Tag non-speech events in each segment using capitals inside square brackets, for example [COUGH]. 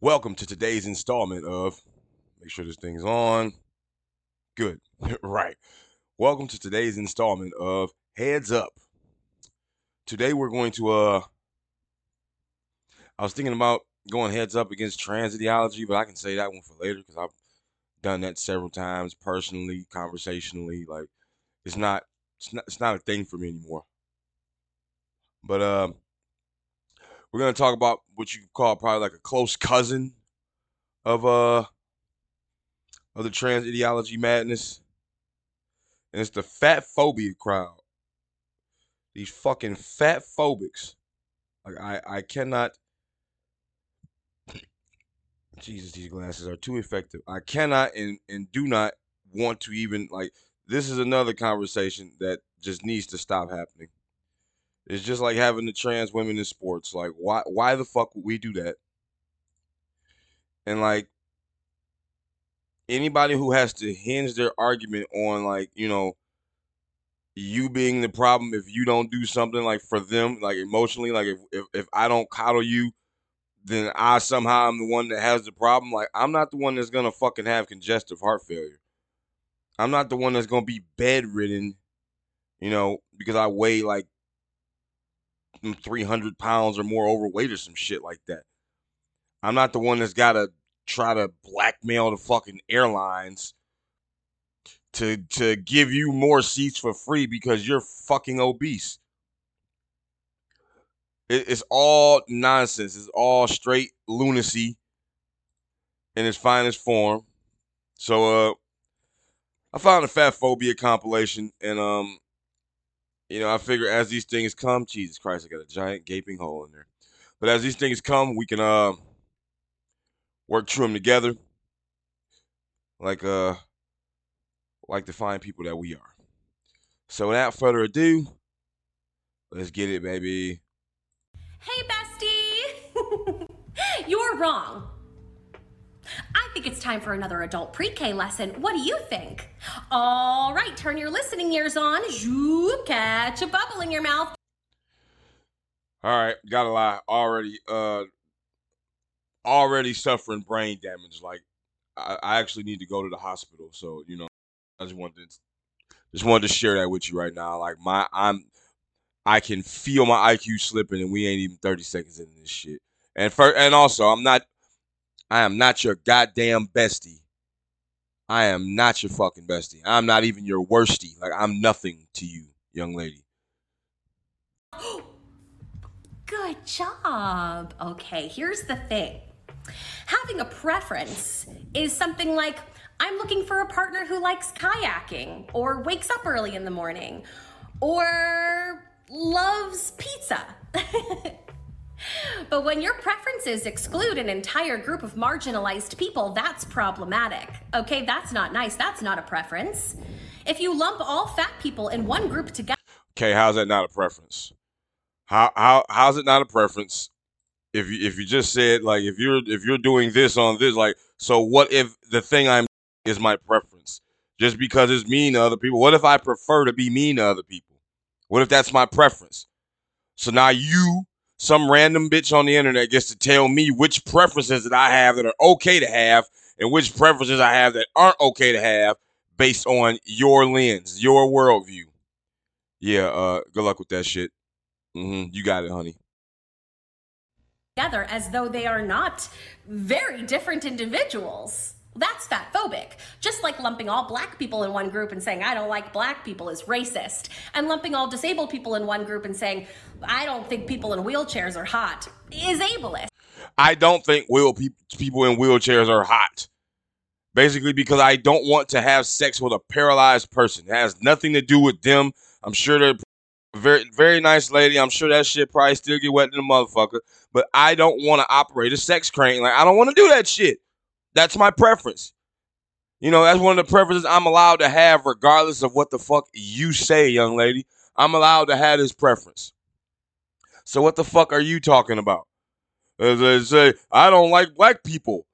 Welcome to today's installment of make sure this thing's on. Good. [LAUGHS] right. Welcome to today's installment of Heads Up. Today we're going to uh I was thinking about going heads up against trans ideology, but I can say that one for later because I've done that several times personally, conversationally. Like it's not it's not it's not a thing for me anymore. But uh, we're gonna talk about what you call probably like a close cousin of uh of the trans ideology madness. And it's the fat phobia crowd. These fucking fat phobics. Like I I cannot [CLEARS THROAT] Jesus, these glasses are too effective. I cannot and, and do not want to even like this is another conversation that just needs to stop happening. It's just like having the trans women in sports. Like why why the fuck would we do that? And like anybody who has to hinge their argument on like, you know, you being the problem if you don't do something like for them, like emotionally, like if if, if I don't coddle you then I somehow am the one that has the problem. Like I'm not the one that's gonna fucking have congestive heart failure. I'm not the one that's gonna be bedridden, you know, because I weigh like 300 pounds or more overweight or some shit like that. I'm not the one that's gotta try to blackmail the fucking airlines to to give you more seats for free because you're fucking obese it, it's all nonsense. It's all straight lunacy in its finest form. So uh I found a fat phobia compilation and um you know, I figure as these things come, Jesus Christ, I got a giant gaping hole in there. But as these things come, we can uh work through them together. Like uh like the fine people that we are. So without further ado, let's get it, baby. Hey, bestie! [LAUGHS] You're wrong. I think it's time for another adult pre K lesson. What do you think? All right, turn your listening ears on. Zoop, catch a bubble in your mouth. All right, gotta lie. Already, uh, already suffering brain damage. Like, I, I actually need to go to the hospital. So, you know, I just wanted to, just wanted to share that with you right now. Like, my, I'm, I can feel my IQ slipping, and we ain't even 30 seconds into this shit. And for, and also, I'm not, I am not your goddamn bestie. I am not your fucking bestie. I'm not even your worstie. Like I'm nothing to you, young lady. [GASPS] Good job. Okay, here's the thing. Having a preference is something like I'm looking for a partner who likes kayaking or wakes up early in the morning or loves pizza. [LAUGHS] but when your preferences exclude an entire group of marginalized people, that's problematic. Okay, that's not nice. That's not a preference. If you lump all fat people in one group together. Okay, how's that not a preference? How how how's it not a preference? If you if you just said like if you're if you're doing this on this like so what if the thing I'm is my preference just because it's mean to other people? What if I prefer to be mean to other people? What if that's my preference? So now you, some random bitch on the internet, gets to tell me which preferences that I have that are okay to have and which preferences I have that aren't okay to have based on your lens, your worldview. Yeah, uh, good luck with that shit. Mm-hmm. You got it, honey. Together as though they are not very different individuals. That's fat phobic. Just like lumping all black people in one group and saying, I don't like black people is racist. And lumping all disabled people in one group and saying, I don't think people in wheelchairs are hot is ableist. I don't think wheel pe- people in wheelchairs are hot. Basically, because I don't want to have sex with a paralyzed person. It has nothing to do with them. I'm sure they're very, very nice lady. I'm sure that shit probably still get wet in the motherfucker. But I don't want to operate a sex crane. Like I don't want to do that shit. That's my preference. You know, that's one of the preferences I'm allowed to have, regardless of what the fuck you say, young lady. I'm allowed to have this preference. So what the fuck are you talking about? As I say, I don't like black people.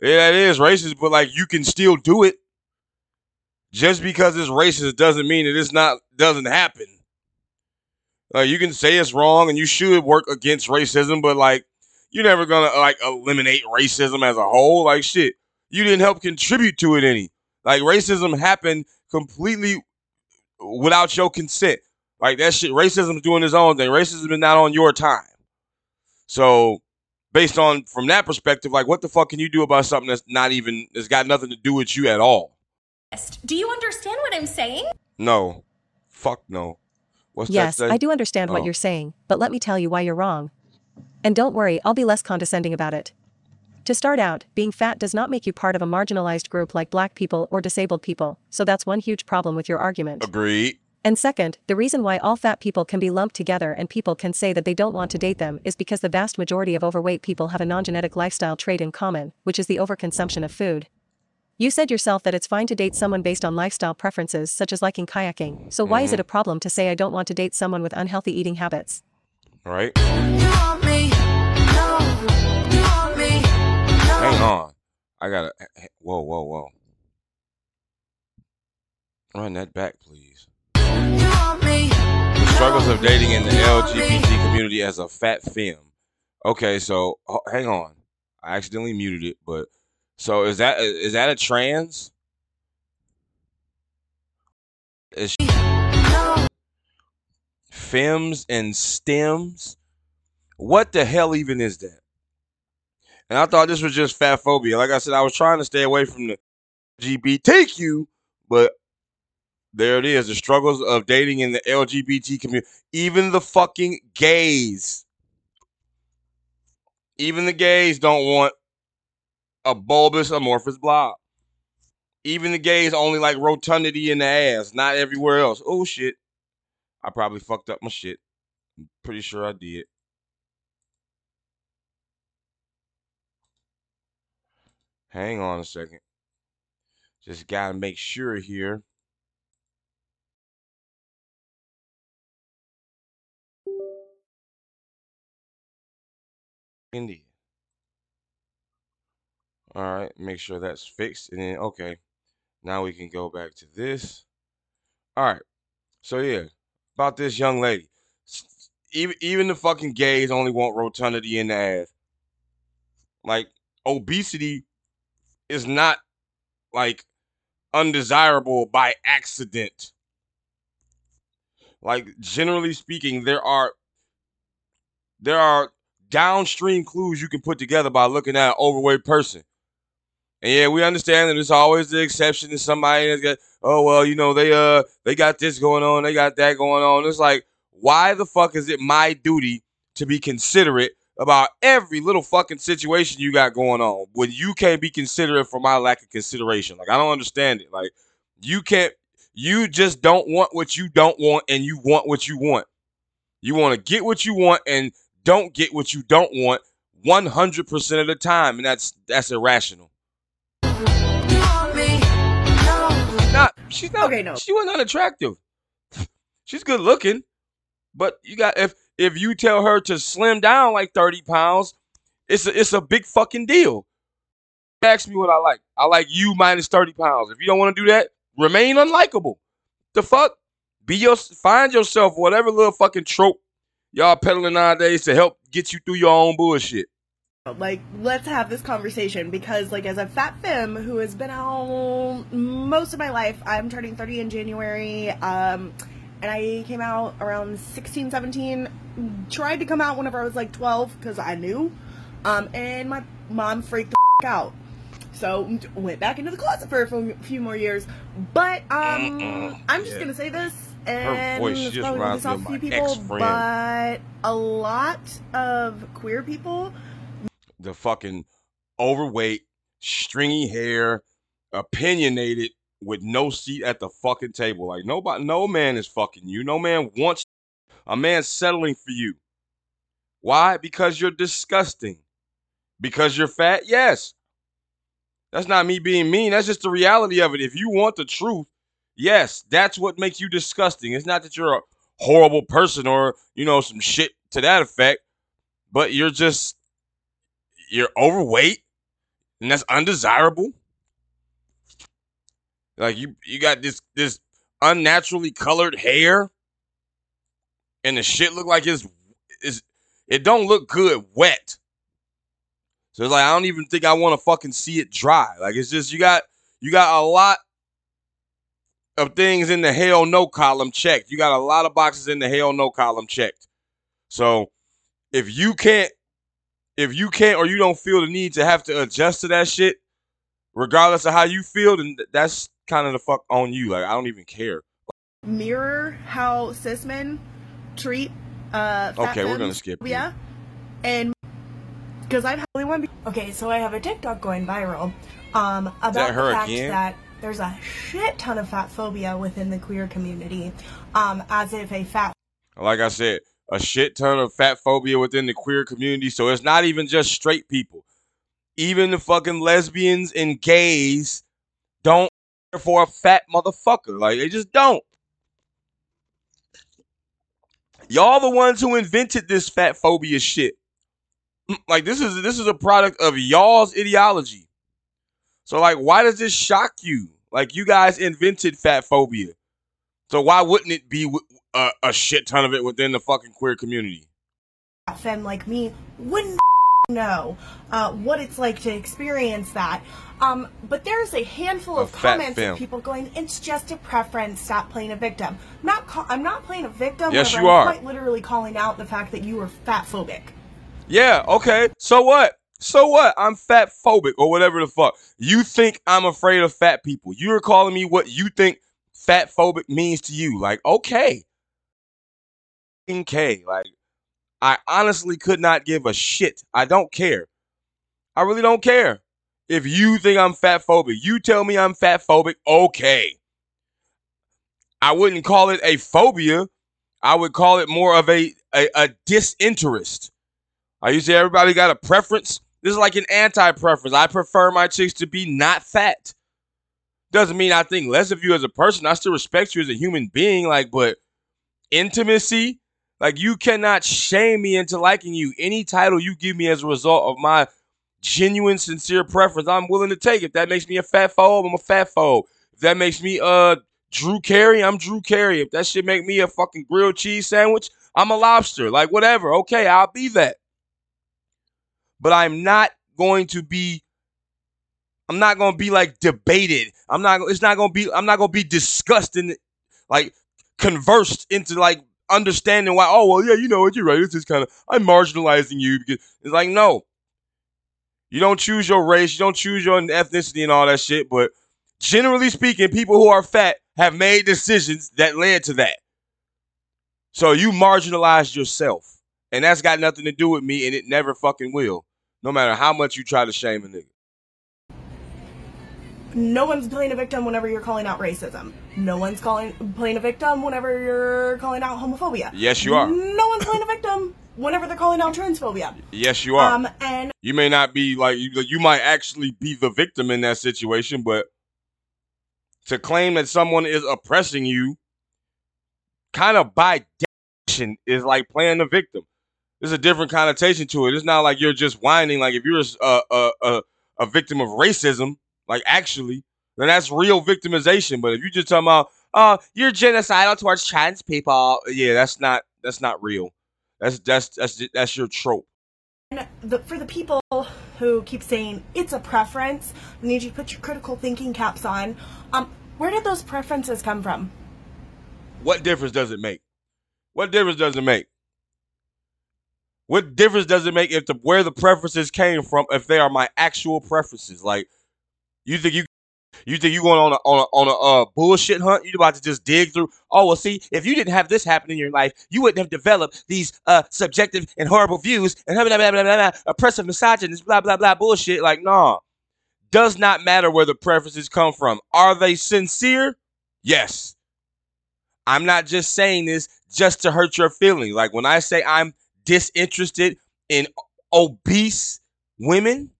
Yeah, that is racist, but like you can still do it. Just because it's racist doesn't mean that it's not doesn't happen. Like you can say it's wrong and you should work against racism, but like you're never gonna uh, like eliminate racism as a whole. Like shit, you didn't help contribute to it any. Like racism happened completely without your consent. Like that shit, racism's doing its own thing. Racism is not on your time. So, based on from that perspective, like what the fuck can you do about something that's not even that's got nothing to do with you at all? Do you understand what I'm saying? No, fuck no. What's yes, that? I do understand what Oh. you're saying, but let me tell you why you're wrong. And don't worry, I'll be less condescending about it. To start out, being fat does not make you part of a marginalized group like black people or disabled people, so that's one huge problem with your argument. Agreed. And second, the reason why all fat people can be lumped together and people can say that they don't want to date them is because the vast majority of overweight people have a non genetic lifestyle trait in common, which is the overconsumption of food. You said yourself that it's fine to date someone based on lifestyle preferences, such as liking kayaking, so why is mm-hmm. it a problem to say I don't want to date someone with unhealthy eating habits? Right. Hang on. I gotta. Whoa, whoa, whoa. Run that back, please. You want me? The struggles of dating in the LGBT community as a fat femme. Okay, so hang on. I accidentally muted it, but so is that is that a trans? Is No. femmes and stems? What the hell even is that? And I thought this was just fat phobia. Like I said, I was trying to stay away from the LGBTQ, but there it is. The struggles of dating in the LGBT community. Even the fucking gays. Even the gays don't want a bulbous amorphous blob. Even the gays only like rotundity in the ass, not everywhere else. Oh shit. I probably fucked up my shit. I'm pretty sure I did. Hang on a second. Just gotta make sure here. Indeed. All right, make sure that's fixed, and then okay, now we can go back to this. All right, so yeah, about this young lady. Even even the fucking gays only want rotundity in the ass. Like obesity is not like undesirable by accident. Like generally speaking, there are there are downstream clues you can put together by looking at an overweight person. And yeah, we understand that there's always the exception to somebody that's got, oh well, you know, they uh they got this going on, they got that going on. It's like, why the fuck is it my duty to be considerate about every little fucking situation you got going on when you can't be considerate for my lack of consideration? Like, I don't understand it. Like, you can't you just don't want what you don't want and you want what you want. You want to get what you want and don't get what you don't want 100% of the time and that's that's irrational. You want me? No. Not she's not Okay, no. she was not attractive. [LAUGHS] She's good looking, but you got if if you tell her to slim down like 30 pounds, it's a, it's a big fucking deal. Ask me what I like. I like you minus 30 pounds. If you don't want to do that, remain unlikable. The fuck? Be your find yourself whatever little fucking trope y'all peddling nowadays to help get you through your own bullshit. Like, let's have this conversation because, like, as a fat femme who has been out most of my life, I'm turning 30 in January. Um, and I came out around 16, 17. Tried to come out whenever I was like 12 because I knew. Um, and my mom freaked the f- out. So went back into the closet for a few- more years. But um, Mm-mm. I'm just Yeah. gonna say this, and voice it's just reminds me of a few people, but a lot of queer people the fucking overweight, stringy hair, opinionated with no seat at the fucking table. Like nobody, no man is fucking you. No man wants a man settling for you. Why? Because you're disgusting. Because you're fat? Yes. That's not me being mean. That's just the reality of it. If you want the truth, yes, that's what makes you disgusting. It's not that you're a horrible person or, you know, some shit to that effect, but you're just you're overweight and that's undesirable. Like you you got this this unnaturally colored hair and the shit look like it's is it don't look good wet. So it's like I don't even think I want to fucking see it dry. Like it's just you got you got a lot of things in the hell no column checked. You got a lot of boxes in the hell no column checked. So if you can't if you can't or you don't feel the need to have to adjust to that shit, regardless of how you feel, then that's kind of the fuck on you. Like I don't even care. mirror how cis men treat uh Okay, we're gonna skip you. yeah and because i've only one okay so i have a tiktok going viral um about that her the fact again? that there's a shit ton of fat phobia within the queer community um as if a fat Like I said, a shit ton of fat phobia within the queer community. So it's not even just straight people. Even the fucking lesbians and gays for a fat motherfucker. Like they just don't. Y'all the ones who invented this fat phobia shit. Mm, Like this is this is a product of y'all's ideology. So like why does this shock you? Like you guys invented fat phobia. So why wouldn't it be a shit ton of it within the fucking queer community? femme like me wouldn't know uh, what it's like to experience that. Um, but there's a handful A of comments of people going, "It's just a preference. Stop playing a victim." I'm not ca- I'm not playing a victim. Yes, you I'm are. Quite literally calling out the fact that you are fat phobic. Yeah, okay. So what? So what? I'm fat phobic or whatever the fuck. You think I'm afraid of fat people. You're calling me what you think fat phobic means to you. Like, okay. Okay. Like, I honestly could not give a shit. I don't care. I really don't care. If you think I'm fat phobic, you tell me I'm fat phobic, okay. I wouldn't call it a phobia. I would call it more of a, a, a disinterest. I used to say everybody got a preference. This is like an anti-preference. I prefer my chicks to be not fat. Doesn't mean I think less of you as a person. I still respect you as a human being. Like, but intimacy, like you cannot shame me into liking you. Any title you give me as a result of my genuine, sincere preference, I'm willing to take. If that makes me a fat phobe, I'm a fat phobe. If that makes me uh Drew Carey, I'm Drew Carey. If that shit make me a fucking grilled cheese sandwich, I'm a lobster. Like whatever. Okay, I'll be that but I'm not going to be I'm not going to be like debated. I'm not it's not to be I'm not going to be discussed and like conversed into like understanding why oh well yeah, you know what you're right. It's just kind of I'm marginalizing you because it's like no. You don't choose your race, you don't choose your ethnicity and all that shit, but generally speaking, people who are fat have made decisions that led to that. So you marginalized yourself. And that's got nothing to do with me, and it never fucking will. No matter how much you try to shame a nigga. No one's playing a victim whenever you're calling out racism. No one's calling playing a victim whenever you're calling out homophobia. Yes, you are. No one's playing a victim whenever they're calling out transphobia. Yes, you are. Um, and you may not be like you, you might actually be the victim in that situation, but to claim that someone is oppressing you, kind of by definition, is like playing the victim. There's a different connotation to it. It's not like you're just whining. Like if you're a a a, a victim of racism, like actually, then that's real victimization. But if you just talking about, oh, you're genocidal towards trans people, yeah, that's not that's not real. That's that's that's that's your trope. the, for the people who keep saying it's a preference, I need you to put your critical thinking caps on. Um, where did those preferences come from? What difference does it make? What difference does it make? What difference does it make if the where the preferences came from if they are my actual preferences? Like you think you you think you going on a on a on a uh, bullshit hunt? You about to just dig through? Oh well, see, if you didn't have this happen in your life, you wouldn't have developed these uh subjective and horrible views and blah blah blah blah, blah, oppressive misogynist blah blah blah bullshit. Like nah, does not matter where the preferences come from. Are they sincere? Yes. I'm not just saying this just to hurt your feelings. Like when I say I'm disinterested in obese women,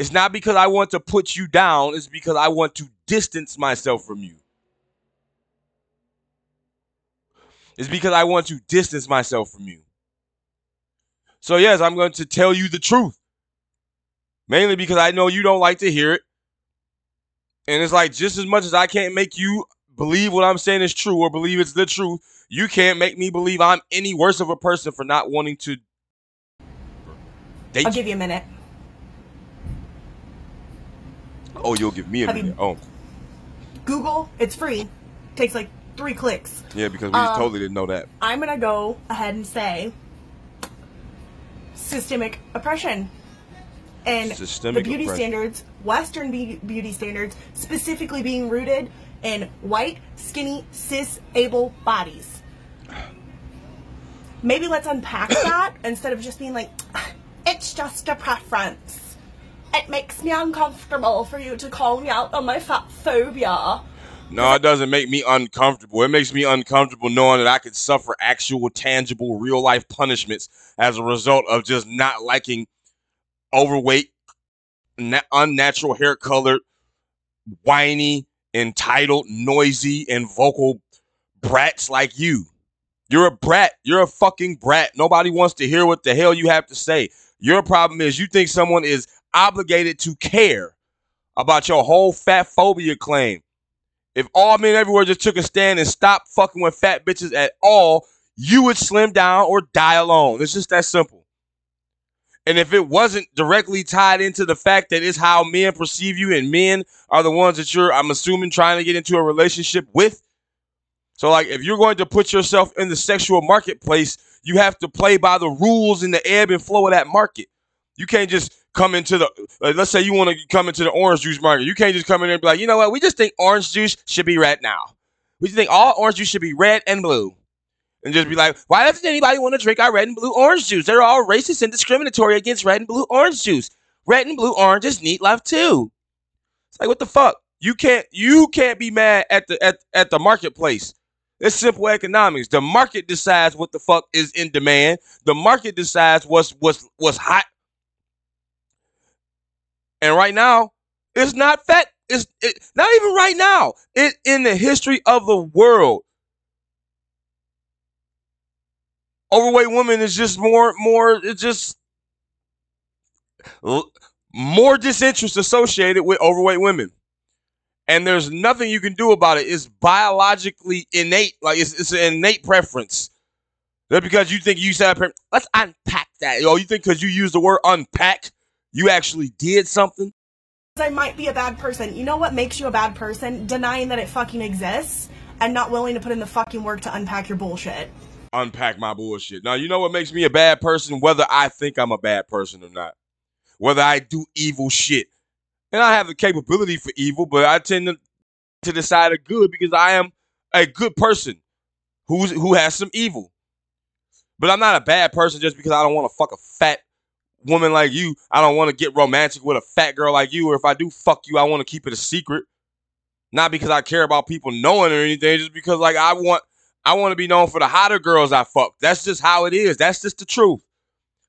it's not because I want to put you down, it's because I want to distance myself from you. It's because I want to distance myself from you. So, yes, I'm going to tell you the truth. Mainly because I know you don't like to hear it. And it's like just as much as I can't make you believe what I'm saying is true or believe it's the truth, you can't make me believe I'm any worse of a person for not wanting to I'll give you a minute. Oh, you'll give me a minute. Oh, Google, it's free. Takes like three clicks. yeah, because we Um, totally didn't know that. I'm gonna go ahead and say systemic oppression. And Systemic the beauty oppression. standards, Western be- beauty standards, specifically being rooted in white, skinny, cis, able bodies. Maybe let's unpack [COUGHS] that instead of just being like, it's just a preference. It makes me uncomfortable for you to call me out on my fat phobia. No, it doesn't make me uncomfortable. It makes me uncomfortable knowing that I could suffer actual, tangible, real life punishments as a result of just not liking overweight, na- unnatural hair colored, whiny, entitled, noisy, and vocal brats like you. You're a brat. You're a fucking brat. Nobody wants to hear what the hell you have to say. Your problem is you think someone is obligated to care about your whole fat phobia claim. If all men everywhere just took a stand and stopped fucking with fat bitches at all, you would slim down or die alone. It's just that simple. And if it wasn't directly tied into the fact that it's how men perceive you and men are the ones that you're, I'm assuming, trying to get into a relationship with. So, like, if you're going to put yourself in the sexual marketplace, you have to play by the rules and the ebb and flow of that market. You can't just come into the, let's say you want to come into the orange juice market. You can't just come in there and be like, you know what, we just think orange juice should be red now. We just think all orange juice should be red and blue. And just be like, why doesn't anybody want to drink our red and blue orange juice? They're all racist and discriminatory against red and blue orange juice. Red and blue oranges need love too. It's like what the fuck? You can't you can't be mad at the at, at the marketplace. It's simple economics. The market decides what the fuck is in demand. The market decides what's what's what's hot. And right now, it's not fat. It's it, not even right now. It in the history of the world. Overweight women is just more more it's just more disinterest associated with overweight women. And there's nothing you can do about it. It's biologically innate. Like it's, it's an innate preference. That's because you think you said, let's unpack that. Oh, you think because you use the word unpack, you actually did something? I might be a bad person. You know what makes you a bad person? Denying that it fucking exists and not willing to put in the fucking work to unpack your bullshit. Unpack my bullshit. Now, you know what makes me a bad person? Whether I think I'm a bad person or not. Whether I do evil shit. And I have the capability for evil, but I tend to, to the side of good because I am a good person who's who has some evil. But I'm not a bad person just because I don't want to fuck a fat woman like you. I don't want to get romantic with a fat girl like you. Or if I do fuck you, I want to keep it a secret. Not because I care about people knowing or anything, just because like I want I want to be known for the hotter girls I fuck. That's just how it is. That's just the truth.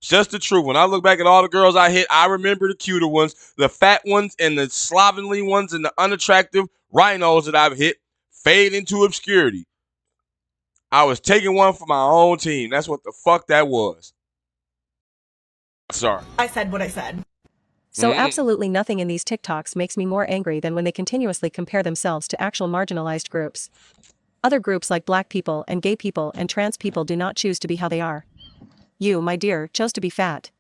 Just the truth. When I look back at all the girls I hit, I remember the cuter ones, the fat ones, and the slovenly ones, and the unattractive rhinos that I've hit fade into obscurity. I was taking one for my own team. That's what the fuck that was. Sorry. I said what I said. So Mm. absolutely nothing in these TikToks makes me more angry than when they continuously compare themselves to actual marginalized groups. Other groups like black people and gay people and trans people do not choose to be how they are. You, my dear, chose to be fat.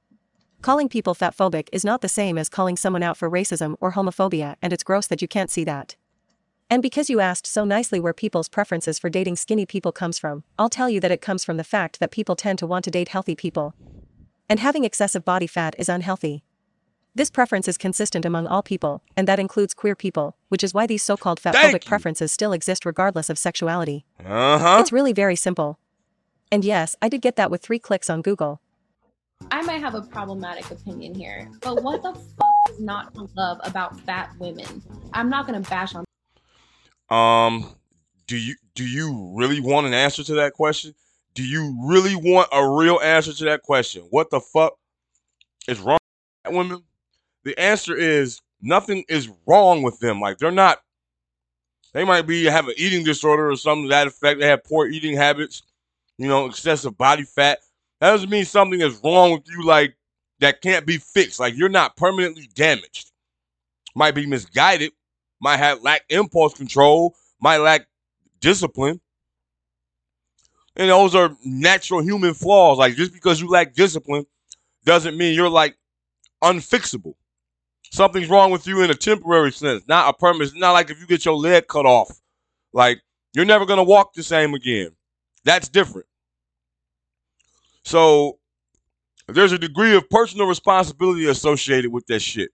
Calling people fatphobic is not the same as calling someone out for racism or homophobia, and it's gross that you can't see that. And because you asked so nicely where people's preferences for dating skinny people comes from, I'll tell you that it comes from the fact that people tend to want to date healthy people. And having excessive body fat is unhealthy. This preference is consistent among all people, and that includes queer people, which is why these so-called Thank fatphobic preferences still exist regardless of sexuality. Uh huh. It's really very simple. And yes, I did get that with three clicks on Google. I might have a problematic opinion here, but what the fuck is not to love about fat women? I'm not gonna bash on Um, do you do you really want an answer to that question? Do you really want a real answer to that question? What the fuck is wrong with women? The answer is nothing is wrong with them. Like they're not. They might be have an eating disorder or something to that effect. They have poor eating habits, you know, excessive body fat. That doesn't mean something is wrong with you. Like that can't be fixed. Like you're not permanently damaged. Might be misguided. Might have lack impulse control. Might lack discipline. And those are natural human flaws. Like just because you lack discipline doesn't mean you're like unfixable. something's wrong with you in a temporary sense, not a permanent. Not like if you get your leg cut off, like you're never gonna walk the same again. That's different. So there's a degree of personal responsibility associated with that shit.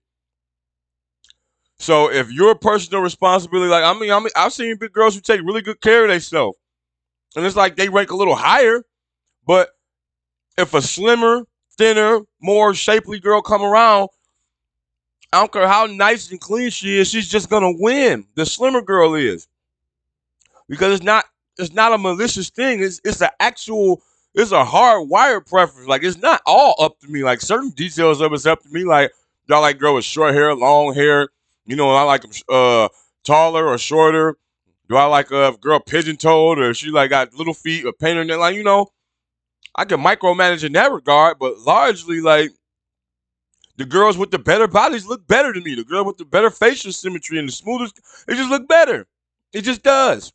So if your personal responsibility, like I mean, I mean, I've seen big girls who take really good care of themselves, and it's like they rank a little higher. But if a slimmer, thinner, more shapely girl come around, I don't care how nice and clean she is, she's just gonna win. The slimmer girl is because it's not it's not a malicious thing. It's it's an actual it's a hardwired preference. Like it's not all up to me. Like certain details of it's up to me. Like y'all like girl with short hair, long hair. You know, I like them uh taller or shorter. Do I like uh, a girl pigeon toed or she like got little feet or painter neck? Like you know, I can micromanage in that regard, but largely like the girls with the better bodies look better to me. The girl with the better facial symmetry and the smoothest, it just look better. It just does.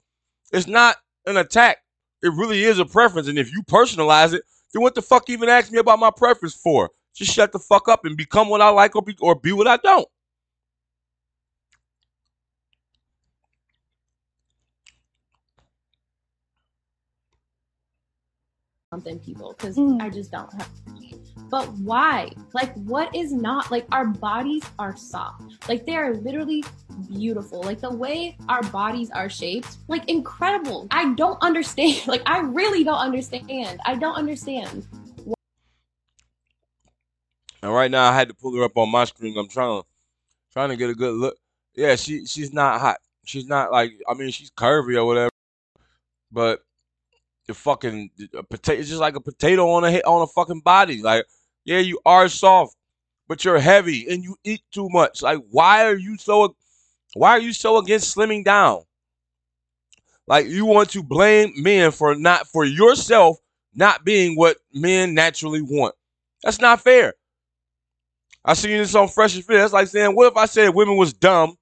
It's not an attack. It really is a preference. And if you personalize it, then what the fuck even ask me about my preference for? Just shut the fuck up and become what I like or be, or be what I don't. Something people because Mm. I just don't have. But why? Like, what is not like our bodies are soft. Like they are literally beautiful. Like the way our bodies are shaped, like incredible. I don't understand. [LAUGHS] Like I really don't understand. I don't understand. And right now I had to pull her up on my screen. I'm trying to trying to get a good look. Yeah, she she's not hot. She's not like I mean she's curvy or whatever. But the fucking potato it's just like a potato on a on a fucking body. Like, yeah, you are soft, but you're heavy and you eat too much. Like, why are you so why are you so against slimming down? Like you want to blame men for not for yourself not being what men naturally want. That's not fair. I seen this on Fresh and Fit. That's like saying, what if I said women was dumb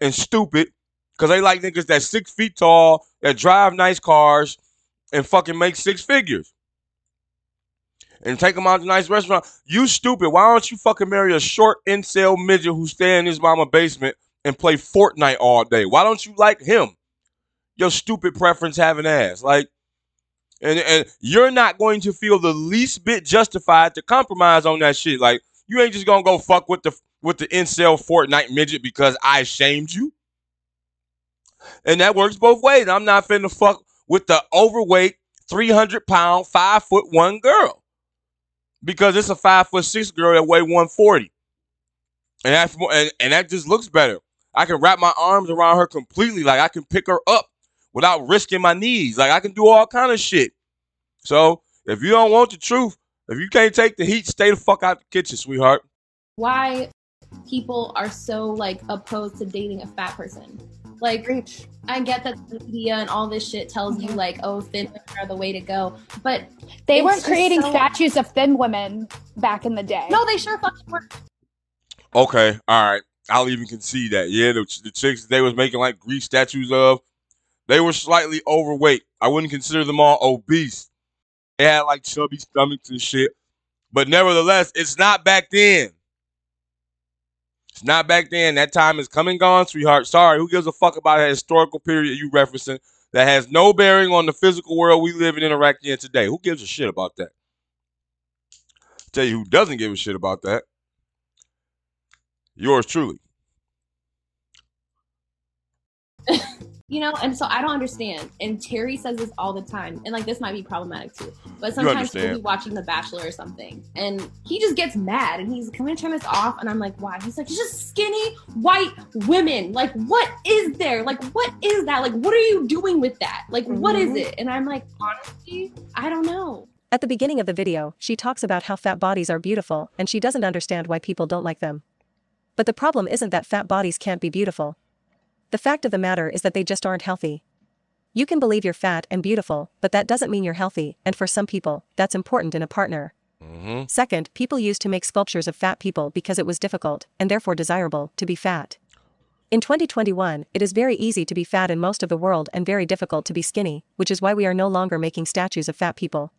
and stupid because they like niggas that six feet tall, that drive nice cars, and fucking make six figures. And take them out to a nice restaurant. You stupid. Why don't you fucking marry a short incel midget who stay in his mama basement and play Fortnite all day? Why don't you like him? Your stupid preference having ass. Like, and, and you're not going to feel the least bit justified to compromise on that shit. Like, you ain't just gonna go fuck with the with the incel Fortnite midget because I shamed you. And that works both ways. I'm not finna fuck with the overweight, 300 pound, five foot one girl. Because it's a five foot six girl that weigh 140. And that's more and, and that just looks better. I can wrap my arms around her completely. Like I can pick her up without risking my knees. Like I can do all kind of shit. So if you don't want the truth, if you can't take the heat, stay the fuck out the kitchen, sweetheart. Why people are so like opposed to dating a fat person? Like Preach. I get that the media and all this shit tells you like, oh, thin women are the way to go, but They weren't creating so- statues of thin women back in the day. no, they sure fucking were. Okay, all right. I'll even concede that. Yeah, the, the chicks they was making like Greek statues of, they were slightly overweight. I wouldn't consider them all obese. They had like chubby stomachs and shit. But nevertheless, it's not back then. It's not back then. That time is come and gone, sweetheart. Sorry, who gives a fuck about a historical period you referencing that has no bearing on the physical world we live and interact in today? Who gives a shit about that? tell you who doesn't give a shit about that. Yours truly. [LAUGHS] You know, and so I don't understand. And Terry says this all the time, and like this might be problematic too. But sometimes we'll be watching The Bachelor or something, and he just gets mad, and he's, "Can we turn this off?" And I'm like, "Why?" He's like, "It's just skinny white women. Like, what is there? Like, what is that? Like, what are you doing with that? Like, what is Mhm. it?" And I'm like, honestly, I don't know. At the beginning of the video, she talks about how fat bodies are beautiful and she doesn't understand why people don't like them. But the problem isn't that fat bodies can't be beautiful. The fact of the matter is that they just aren't healthy. You can believe you're fat and beautiful, but that doesn't mean you're healthy, and for some people, that's important in a partner. Mm-hmm. Second, people used to make sculptures of fat people because it was difficult, and therefore desirable, to be fat. In 2021, it is very easy to be fat in most of the world and very difficult to be skinny, which is why we are no longer making statues of fat people.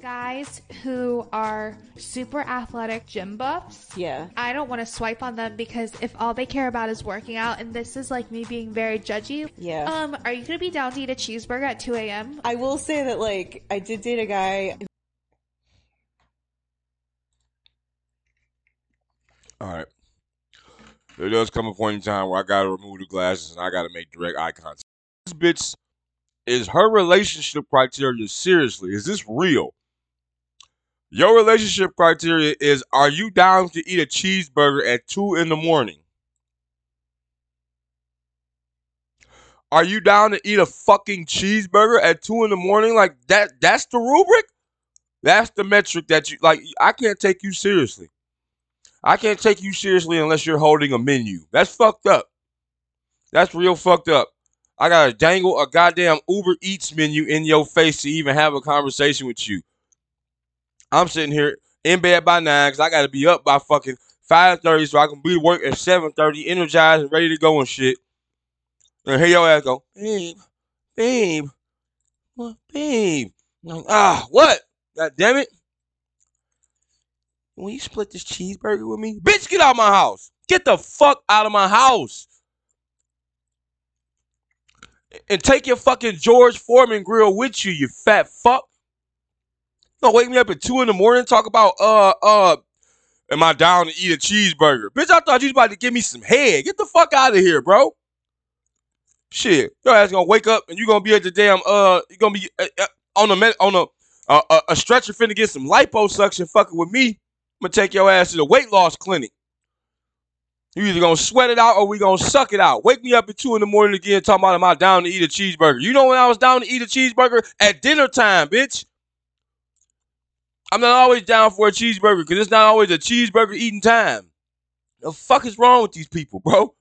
Guys who are super athletic gym buffs. Yeah. I don't want to swipe on them because if all they care about is working out, and this is like me being very judgy. Yeah. Um, are you gonna be down to eat a cheeseburger at 2 a.m.? I will say that like I did date a guy All right. There does come a point in time where I gotta remove the glasses and I gotta make direct eye contact. This bitch is her relationship criteria seriously? Is this real? Your relationship criteria is are you down to eat a cheeseburger at two in the morning? Are you down to eat a fucking cheeseburger at two in the morning? Like that that's the rubric? That's the metric that you like I can't take you seriously. I can't take you seriously unless you're holding a menu. That's fucked up. That's real fucked up. I gotta dangle a goddamn Uber Eats menu in your face to even have a conversation with you. I'm sitting here in bed by nine because I gotta be up by fucking five thirty so I can be to work at seven thirty, energized and ready to go and shit. And here your ass go, babe, babe, what, babe? Like, ah, what? God damn it! Will you split this cheeseburger with me? Bitch, get out of my house. Get the fuck out of my house. And take your fucking George Foreman grill with you, you fat fuck. Don't wake me up at two in the morning talk about uh uh am I down to eat a cheeseburger? Bitch, I thought you was about to give me some head. Get the fuck out of here, bro. Shit, your ass gonna wake up and you gonna be at the damn uh you gonna be uh, uh, on a on a uh, a, a stretcher finna get some liposuction fucking with me. I'm gonna take your ass to the weight loss clinic. You either gonna sweat it out or we gonna suck it out. Wake me up at two in the morning again talking about am I down to eat a cheeseburger? You know when I was down to eat a cheeseburger? At dinner time, bitch. I'm not always down for a cheeseburger because it's not always a cheeseburger eating time. The fuck is wrong with these people, bro?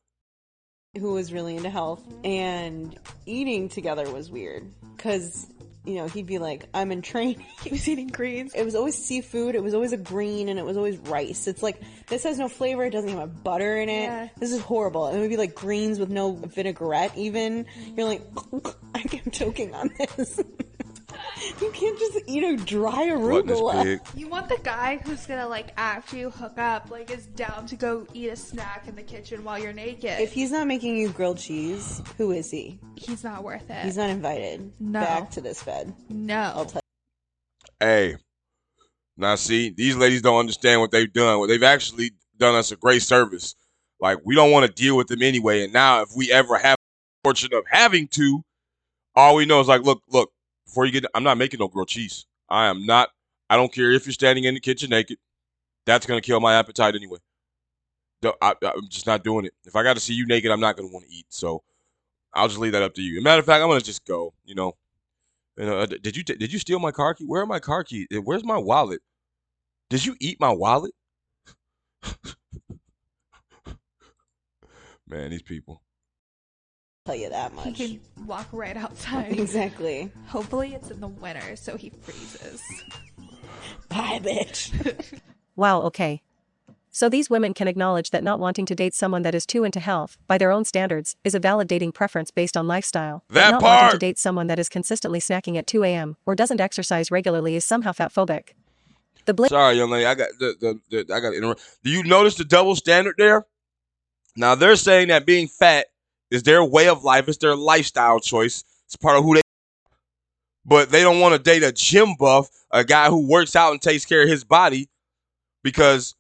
who was really into health and eating together was weird because you know he'd be like i'm in training [LAUGHS] He was eating greens. it was always seafood it was always a green and it was always rice it's like this has no flavor it doesn't even have butter in it Yeah. this is horrible and it would be like greens with no vinaigrette even you're like [LAUGHS] i'm choking on this [LAUGHS] [LAUGHS] you can't just eat a dry Gluttonous arugula. You want the guy who's gonna like after you hook up, like is down to go eat a snack in the kitchen while you're naked. if he's not making you grilled cheese who is he he's not worth it. he's not invited No. back to this bed no. I'll tell Hey, now see, these ladies don't understand what they've done. Well, they've actually done us a great service. Like we don't want to deal with them anyway. And now, if we ever have the fortune of having to, all we know is like, look, look. Before you get, I'm not making no grilled cheese. I am not. I don't care if you're standing in the kitchen naked. That's gonna kill my appetite anyway. I, am just not doing it. If I got to see you naked, I'm not gonna want to eat. So I'll just leave that up to you. Matter of fact, I'm gonna just go. You know, you know, uh, did you did you steal my car key? Where are my car keys? Where's my wallet? Did you eat my wallet? [LAUGHS] Man, these people. Tell you that much. He much can walk right [LAUGHS] outside. exactly Hopefully it's in the winter so he freezes. bye bitch [LAUGHS] Wow, okay. So these women can acknowledge that not wanting to date someone that is too into health, by their own standards, is a valid dating preference based on lifestyle. But That not wanting to date someone that is consistently snacking at 2 a.m. or doesn't exercise regularly is somehow fatphobic. The bla- Sorry, young lady. I got the, the, the I got to interrupt. Do you notice the double standard there? Now they're saying that being fat is their way of life. It's their lifestyle choice. It's part of who they. But they don't want to date a gym buff, a guy who works out and takes care of his body, because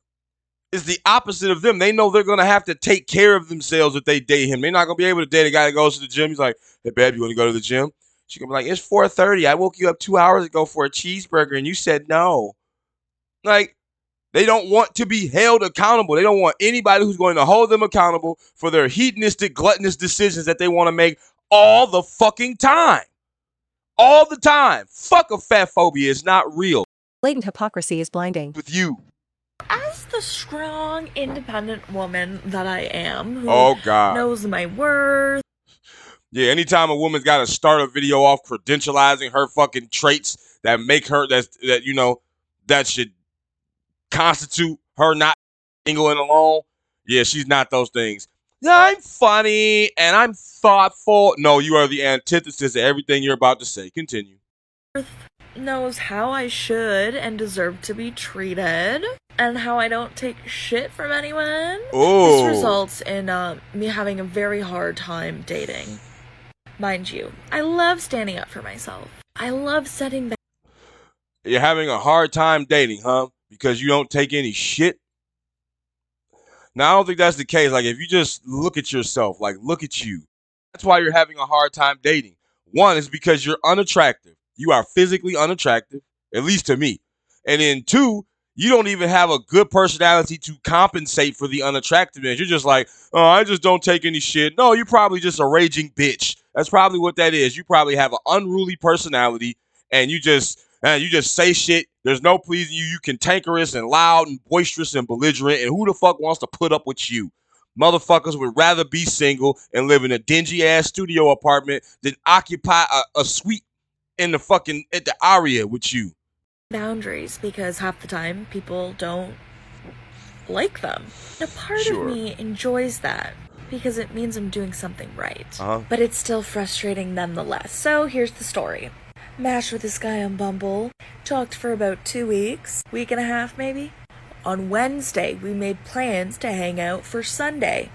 it's the opposite of them. They know they're gonna have to take care of themselves if they date him. They're not gonna be able to date a guy that goes to the gym. He's like, "Hey, babe, you want to go to the gym?" She gonna be like, "It's 4:30. I woke you up two hours ago for a cheeseburger, and you said no." Like, they don't want to be held accountable. They don't want anybody who's going to hold them accountable for their hedonistic, gluttonous decisions that they want to make all the fucking time. All the time. Fuck a fat phobia. It's not real. blatant hypocrisy is blinding. With you. As the strong, independent woman that I am, who Oh, God. knows my worth, Yeah, anytime a woman's got to start a video off credentializing her fucking traits that make her that that you know that should constitute her not singling alone. Yeah, she's not those things. Yeah, I'm funny and I'm thoughtful. No, you are the antithesis of everything you're about to say. Continue. knows how I should and deserve to be treated and how I don't take shit from anyone. Oh. This results in uh, me having a very hard time dating. Mind you, I love standing up for myself. I love setting back. You're having a hard time dating, huh? Because you don't take any shit. Now, I don't think that's the case. Like, if you just look at yourself, like, look at you. That's why you're having a hard time dating. One is because you're unattractive. You are physically unattractive, at least to me. And then two, you don't even have a good personality to compensate for the unattractiveness. You're just like, oh, I just don't take any shit. No, you're probably just a raging bitch. That's probably what that is. You probably have an unruly personality, and you just and you just say shit. There's no pleasing you. You cantankerous and loud and boisterous and belligerent. And who the fuck wants to put up with you? Motherfuckers would rather be single and live in a dingy ass studio apartment than occupy a, a suite in the fucking at the Aria with you. boundaries because half the time people don't like them. And a part Sure. of me enjoys that because it means I'm doing something right. Uh-huh. But it's still frustrating nonetheless. So here's the story. Matched with this guy on Bumble, talked for about two weeks, week and a half maybe. On Wednesday, we made plans to hang out for Sunday,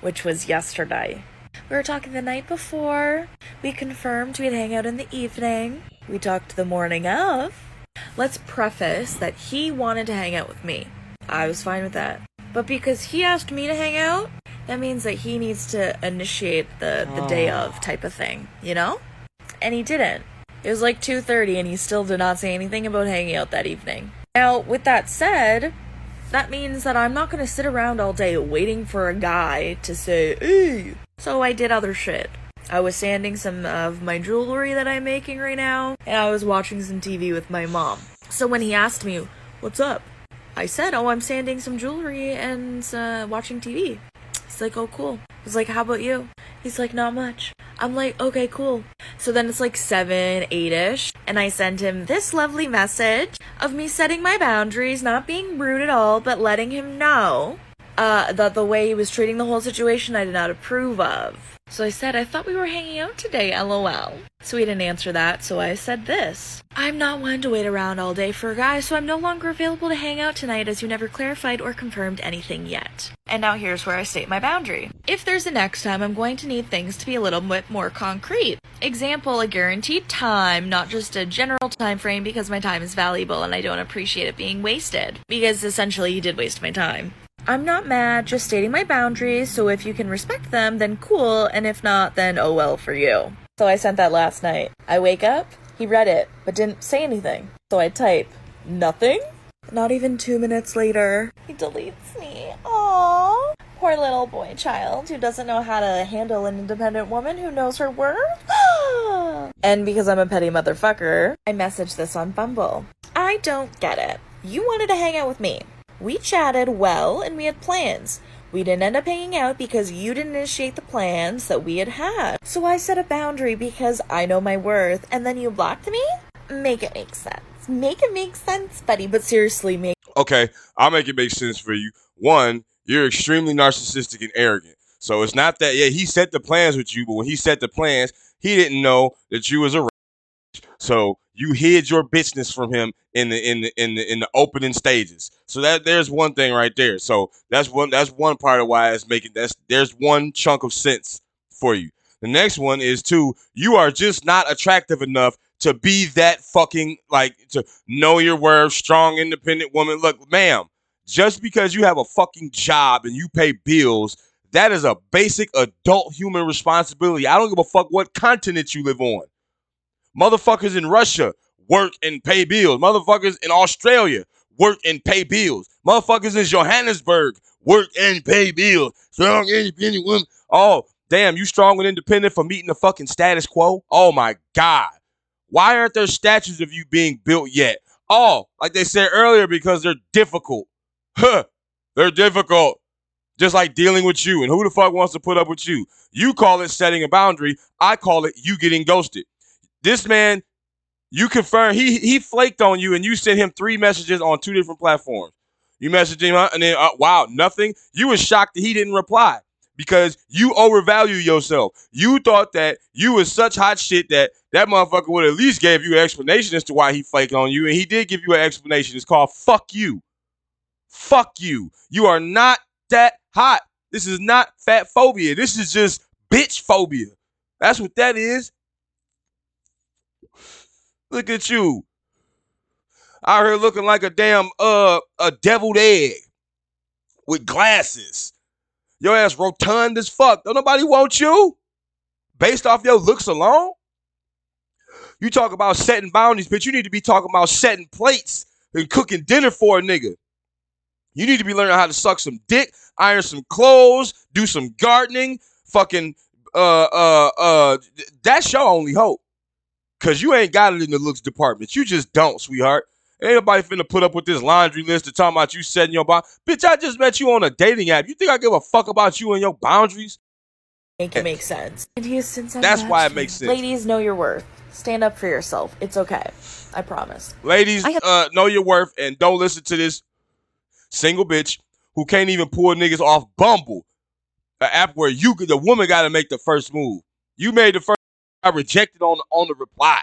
which was yesterday. We were talking the night before. We confirmed we'd hang out in the evening. We talked the morning of. Let's preface that he wanted to hang out with me. I was fine with that. But because he asked me to hang out, that means that he needs to initiate the, the day ah. of type of thing, you know? And he didn't. It was like 2:30 and he still did not say anything about hanging out that evening. Now, with that said, that means that I'm not going to sit around all day waiting for a guy to say, "Hey." So I did other shit. I was sanding some of my jewelry that I'm making right now, and I was watching some TV with my mom. So when he asked me, "What's up?" I said, "Oh, I'm sanding some jewelry and uh, watching TV." He's like, "Oh, cool." I was like, "How about you?" He's like, "Not much." I'm like, "Okay, cool." So then it's like seven, eight ish, and I send him this lovely message of me setting my boundaries, not being rude at all, but letting him know uh, that the way he was treating the whole situation I did not approve of. So I said, I thought we were hanging out today, lol. So he didn't answer that, so I said this. I'm not one to wait around all day for a guy, so I'm no longer available to hang out tonight as you never clarified or confirmed anything yet. And now here's where I state my boundary. If there's a next time, I'm going to need things to be a little bit more concrete. Example, a guaranteed time, not just a general time frame because my time is valuable and I don't appreciate it being wasted. Because essentially you did waste my time. I'm not mad, just stating my boundaries, so if you can respect them, then cool, and if not, then oh well for you. So I sent that last night. I wake up, he read it, but didn't say anything. So I type, nothing? Not even two minutes later, he deletes me. Aww. Poor little boy child who doesn't know how to handle an independent woman who knows her worth. [GASPS] and because I'm a petty motherfucker, I messaged this on Bumble. I don't get it. You wanted to hang out with me. We chatted well and we had plans. We didn't end up hanging out because you didn't initiate the plans that we had had. So I set a boundary because I know my worth, and then you blocked me? Make it make sense. Make it make sense, buddy. But seriously, make Okay, I'll make it make sense for you. One, you're extremely narcissistic and arrogant. So it's not that yeah, he set the plans with you, but when he set the plans, he didn't know that you was a. So you hid your business from him in the in the in the in the opening stages. So that there's one thing right there. So that's one that's one part of why it's making that's there's one chunk of sense for you. The next one is two, you are just not attractive enough to be that fucking like to know your worth, strong, independent woman. Look, ma'am, just because you have a fucking job and you pay bills, that is a basic adult human responsibility. I don't give a fuck what continent you live on. Motherfuckers in Russia work and pay bills. Motherfuckers in Australia work and pay bills. Motherfuckers in Johannesburg work and pay bills. Strong, independent woman. Oh, damn, you strong and independent for meeting the fucking status quo? Oh my God. Why aren't there statues of you being built yet? Oh, like they said earlier, because they're difficult. Huh. They're difficult. Just like dealing with you. And who the fuck wants to put up with you? You call it setting a boundary. I call it you getting ghosted. This man, you confirm he he flaked on you and you sent him three messages on two different platforms. You messaged him and then uh, wow, nothing. You was shocked that he didn't reply. because you overvalue yourself. You thought that you was such hot shit that that motherfucker would at least gave you an explanation as to why he flaked on you, and he did give you an explanation. It's called fuck you. Fuck you. You are not that hot. This is not fat phobia. This is just bitch phobia. That's what that is. Look at you. Out here looking like a damn uh a deviled egg with glasses. Your ass rotund as fuck. Don't nobody want you based off your looks alone. You talk about setting boundaries, but you need to be talking about setting plates and cooking dinner for a nigga. You need to be learning how to suck some dick, iron some clothes, do some gardening, fucking uh uh uh that's your only hope. Cause you ain't got it in the looks department. You just don't, sweetheart. Ain't nobody finna put up with this laundry list of talking about you setting your boundaries. Bitch, I just met you on a dating app. You think I give a fuck about you and your boundaries? Make it make sense. In Houston, send That's why it makes sense. Ladies, know your worth. Stand up for yourself. It's okay. I promise. Ladies, uh, know your worth and don't listen to this single bitch who can't even pull niggas off Bumble, an app where you the woman got to make the first move. You made the first, I rejected on on the reply.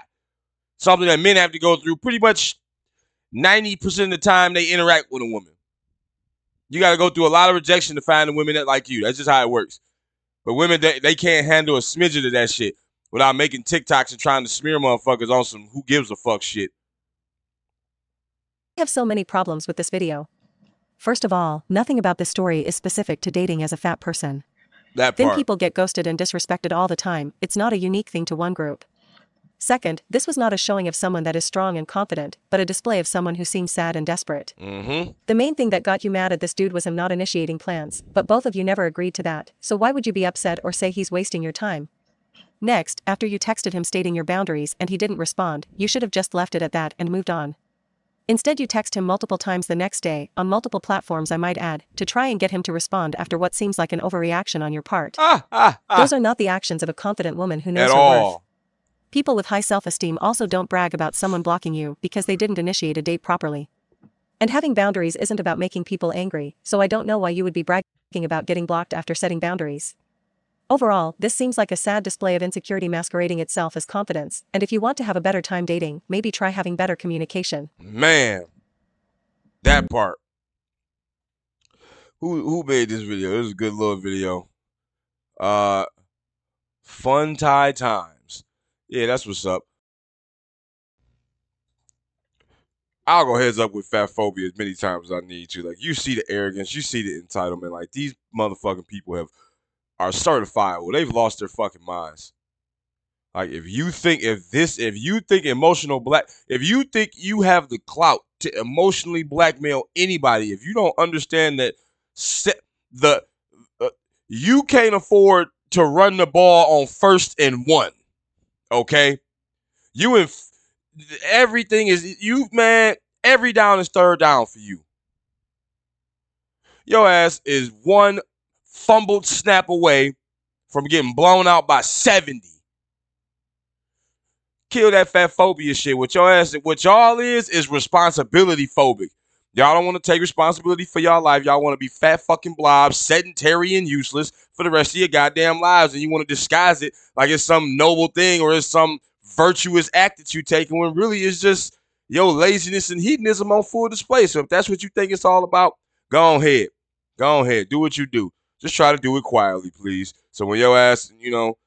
Something that men have to go through pretty much ninety percent of the time they interact with a woman. You got to go through a lot of rejection to find the women that like you. That's just how it works. But women, they, they can't handle a smidget of that shit without making TikToks and trying to smear motherfuckers on some who gives a fuck shit. I have so many problems with this video. First of all, nothing about this story is specific to dating as a fat person. That Thin part. people get ghosted and disrespected all the time, it's not a unique thing to one group. Second, this was not a showing of someone that is strong and confident, but a display of someone who seems sad and desperate. Mm-hmm. The main thing that got you mad at this dude was him not initiating plans, but both of you never agreed to that, so why would you be upset or say he's wasting your time? Next, after you texted him stating your boundaries and he didn't respond, you should have just left it at that and moved on. Instead, you text him multiple times the next day, on multiple platforms, I might add, to try and get him to respond after what seems like an overreaction on your part. Ah, ah, ah. Those are not the actions of a confident woman who knows At her worth. all. People with high self esteem also don't brag about someone blocking you because they didn't initiate a date properly. And having boundaries isn't about making people angry, so I don't know why you would be bragging about getting blocked after setting boundaries. Overall, this seems like a sad display of insecurity masquerading itself as confidence, and if you want to have a better time dating, maybe try having better communication. Man, that part. Who who made this video? This is a good little video. Uh, fun tie times. Yeah, that's what's up. I'll go heads up with fat phobia as many times as I need to. Like you see the arrogance, you see the entitlement. Like these motherfucking people have are certifiable. They've lost their fucking minds. Like if you think if this if you think emotional black if you think you have the clout to emotionally blackmail anybody if you don't understand that se- the uh, you can't afford to run the ball on first and one okay you in everything is you man every down is third down for you your ass is one fumbled snap away from getting blown out by 70 kill that fat phobia shit. What your ass, what y'all is, is responsibility phobic. Y'all don't want to take responsibility for y'all life. Y'all want to be fat fucking blobs, sedentary and useless for the rest of your goddamn lives, and you want to disguise it like it's some noble thing or it's some virtuous act that you're taking when really it's just your laziness and hedonism on full display. So if that's what you think it's all about, go ahead, go ahead, do what you do. Just try to do it quietly, please. So when your ass, you know,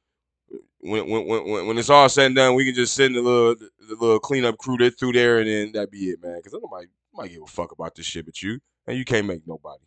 when when when when it's all said and done, we can just send the little the little cleanup crew that through there, and then that be it, man. Because nobody nobody give a fuck about this shit but you, and you can't make nobody.